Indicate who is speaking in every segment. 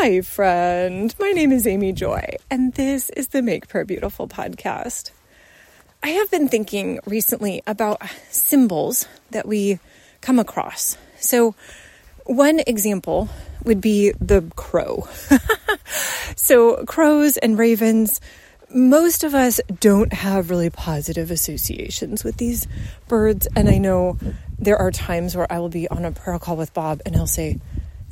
Speaker 1: Hi, friend. My name is Amy Joy, and this is the Make Prayer Beautiful podcast. I have been thinking recently about symbols that we come across. So, one example would be the crow. so, crows and ravens, most of us don't have really positive associations with these birds. And I know there are times where I will be on a prayer call with Bob and he'll say,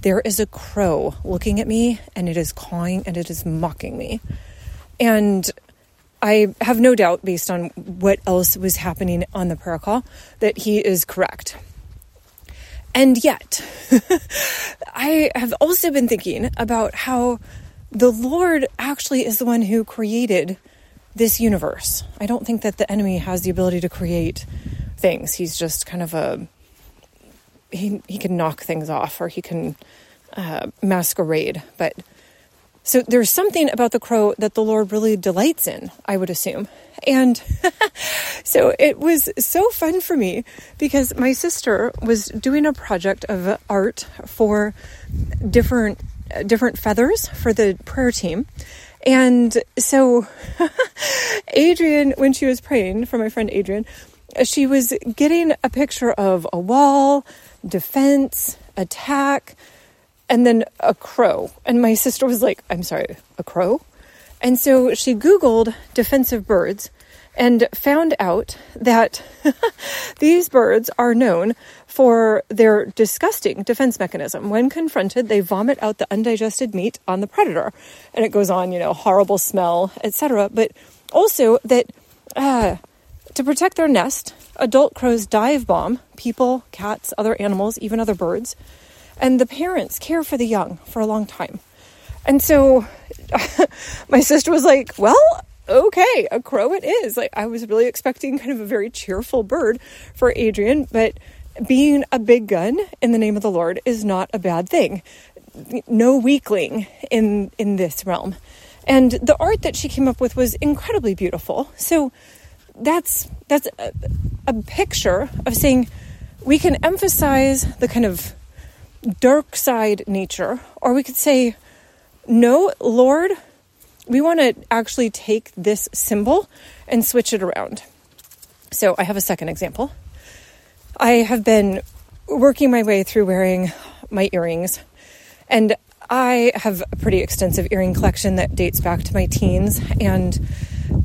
Speaker 1: There is a crow looking at me and it is cawing and it is mocking me. And I have no doubt, based on what else was happening on the prayer call, that he is correct. And yet, I have also been thinking about how the Lord actually is the one who created this universe. I don't think that the enemy has the ability to create things. He's just kind of a he he can knock things off or he can uh, masquerade, but so there's something about the crow that the Lord really delights in, I would assume. And so it was so fun for me because my sister was doing a project of art for different different feathers for the prayer team. And so Adrian when she was praying for my friend Adrian, she was getting a picture of a wall, defense, attack, and then a crow. And my sister was like, I'm sorry, a crow? And so she Googled defensive birds and found out that these birds are known for their disgusting defense mechanism. When confronted, they vomit out the undigested meat on the predator. And it goes on, you know, horrible smell, etc. But also that uh, to protect their nest, adult crows dive bomb people, cats, other animals, even other birds and the parents care for the young for a long time. And so my sister was like, Well, okay, a crow it is. Like, I was really expecting kind of a very cheerful bird for Adrian, but being a big gun in the name of the Lord is not a bad thing. No weakling in, in this realm. And the art that she came up with was incredibly beautiful. So that's that's a, a picture of saying we can emphasize the kind of dark side nature, or we could say, no, Lord, we want to actually take this symbol and switch it around. So I have a second example. I have been working my way through wearing my earrings, and I have a pretty extensive earring collection that dates back to my teens, and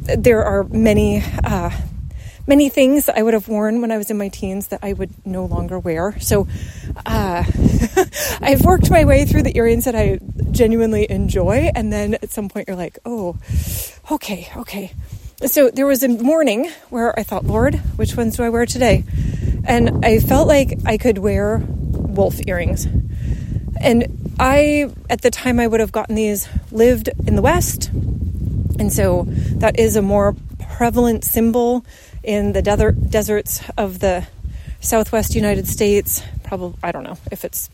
Speaker 1: there are many uh, many things I would have worn when I was in my teens that I would no longer wear. So uh, I've worked my way through the earrings that I genuinely enjoy. And then at some point, you're like, oh, okay, okay. So there was a morning where I thought, Lord, which ones do I wear today? And I felt like I could wear wolf earrings. And I, at the time, I would have gotten these lived in the West. And so that is a more prevalent symbol in the desert, deserts of the southwest United States. Probably, I don't know if it's,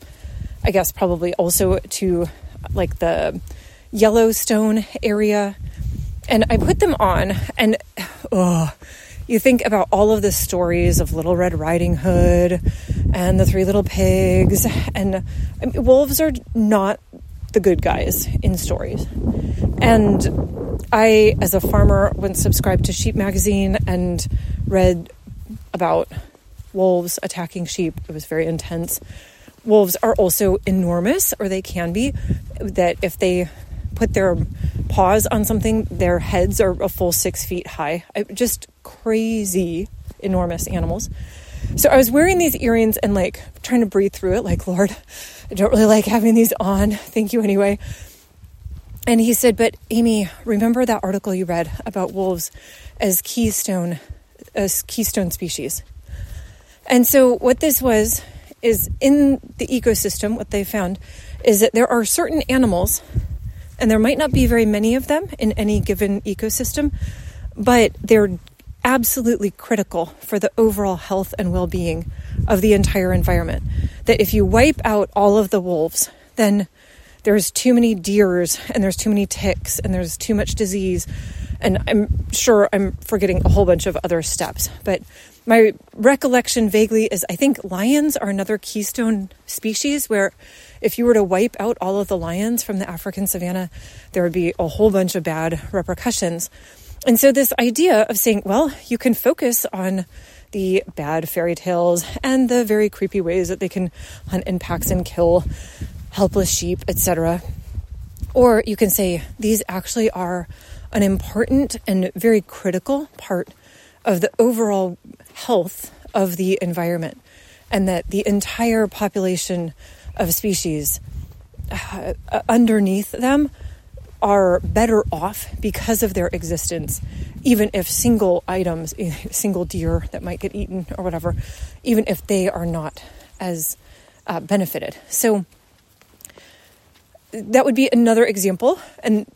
Speaker 1: I guess, probably also to like the Yellowstone area. And I put them on, and oh, you think about all of the stories of Little Red Riding Hood and the Three Little Pigs, and I mean, wolves are not the good guys in stories. And I, as a farmer, once subscribed to Sheep Magazine and read about wolves attacking sheep. It was very intense. Wolves are also enormous, or they can be, that if they put their paws on something, their heads are a full six feet high. Just crazy, enormous animals. So I was wearing these earrings and like trying to breathe through it, like, Lord, I don't really like having these on. Thank you anyway. And he said, But Amy, remember that article you read about wolves as keystone, as keystone species? And so what this was is in the ecosystem, what they found is that there are certain animals, and there might not be very many of them in any given ecosystem, but they're absolutely critical for the overall health and well being of the entire environment. That if you wipe out all of the wolves, then there's too many deers and there's too many ticks and there's too much disease. And I'm sure I'm forgetting a whole bunch of other steps, but my recollection vaguely is I think lions are another keystone species where if you were to wipe out all of the lions from the African savannah, there would be a whole bunch of bad repercussions. And so, this idea of saying, well, you can focus on the bad fairy tales and the very creepy ways that they can hunt in packs and kill helpless sheep, etc. Or you can say these actually are an important and very critical part of the overall health of the environment, and that the entire population of species uh, underneath them are better off because of their existence, even if single items, single deer that might get eaten or whatever, even if they are not as uh, benefited. So that would be another example. And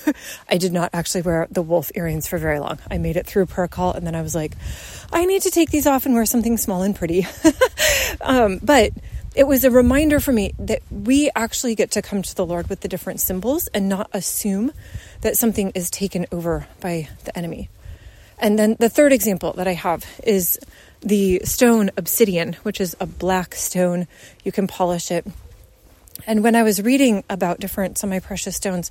Speaker 1: I did not actually wear the wolf earrings for very long. I made it through prayer call and then I was like, I need to take these off and wear something small and pretty. um, but it was a reminder for me that we actually get to come to the Lord with the different symbols and not assume that something is taken over by the enemy. And then the third example that I have is the stone obsidian, which is a black stone. You can polish it. And when I was reading about different semi precious stones,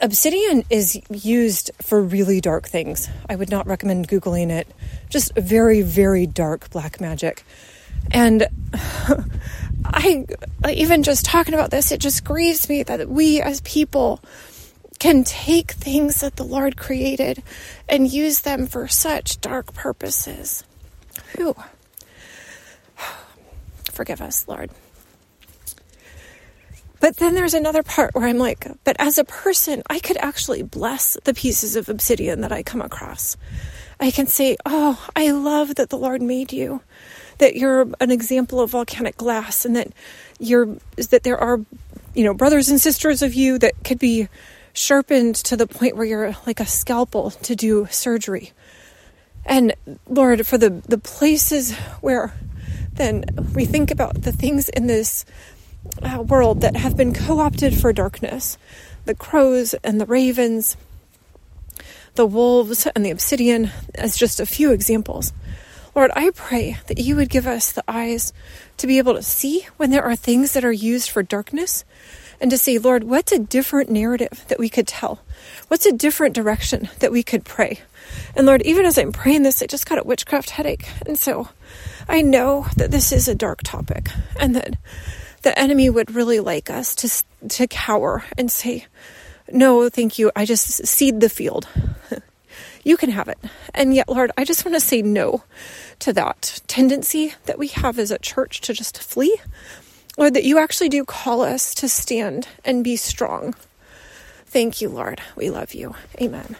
Speaker 1: obsidian is used for really dark things. I would not recommend Googling it. Just very, very dark black magic. And I, even just talking about this, it just grieves me that we as people can take things that the Lord created and use them for such dark purposes. Whew. Forgive us, Lord. But then there's another part where I'm like, but as a person, I could actually bless the pieces of obsidian that I come across. I can say, Oh, I love that the Lord made you that you're an example of volcanic glass and that you're that there are you know brothers and sisters of you that could be sharpened to the point where you're like a scalpel to do surgery and lord for the the places where then we think about the things in this uh, world that have been co-opted for darkness the crows and the ravens the wolves and the obsidian as just a few examples Lord, I pray that you would give us the eyes to be able to see when there are things that are used for darkness and to say, Lord, what's a different narrative that we could tell? What's a different direction that we could pray? And Lord, even as I'm praying this, I just got a witchcraft headache. And so I know that this is a dark topic and that the enemy would really like us to, to cower and say, no, thank you. I just cede the field. You can have it. And yet, Lord, I just want to say no to that tendency that we have as a church to just flee. Lord, that you actually do call us to stand and be strong. Thank you, Lord. We love you. Amen.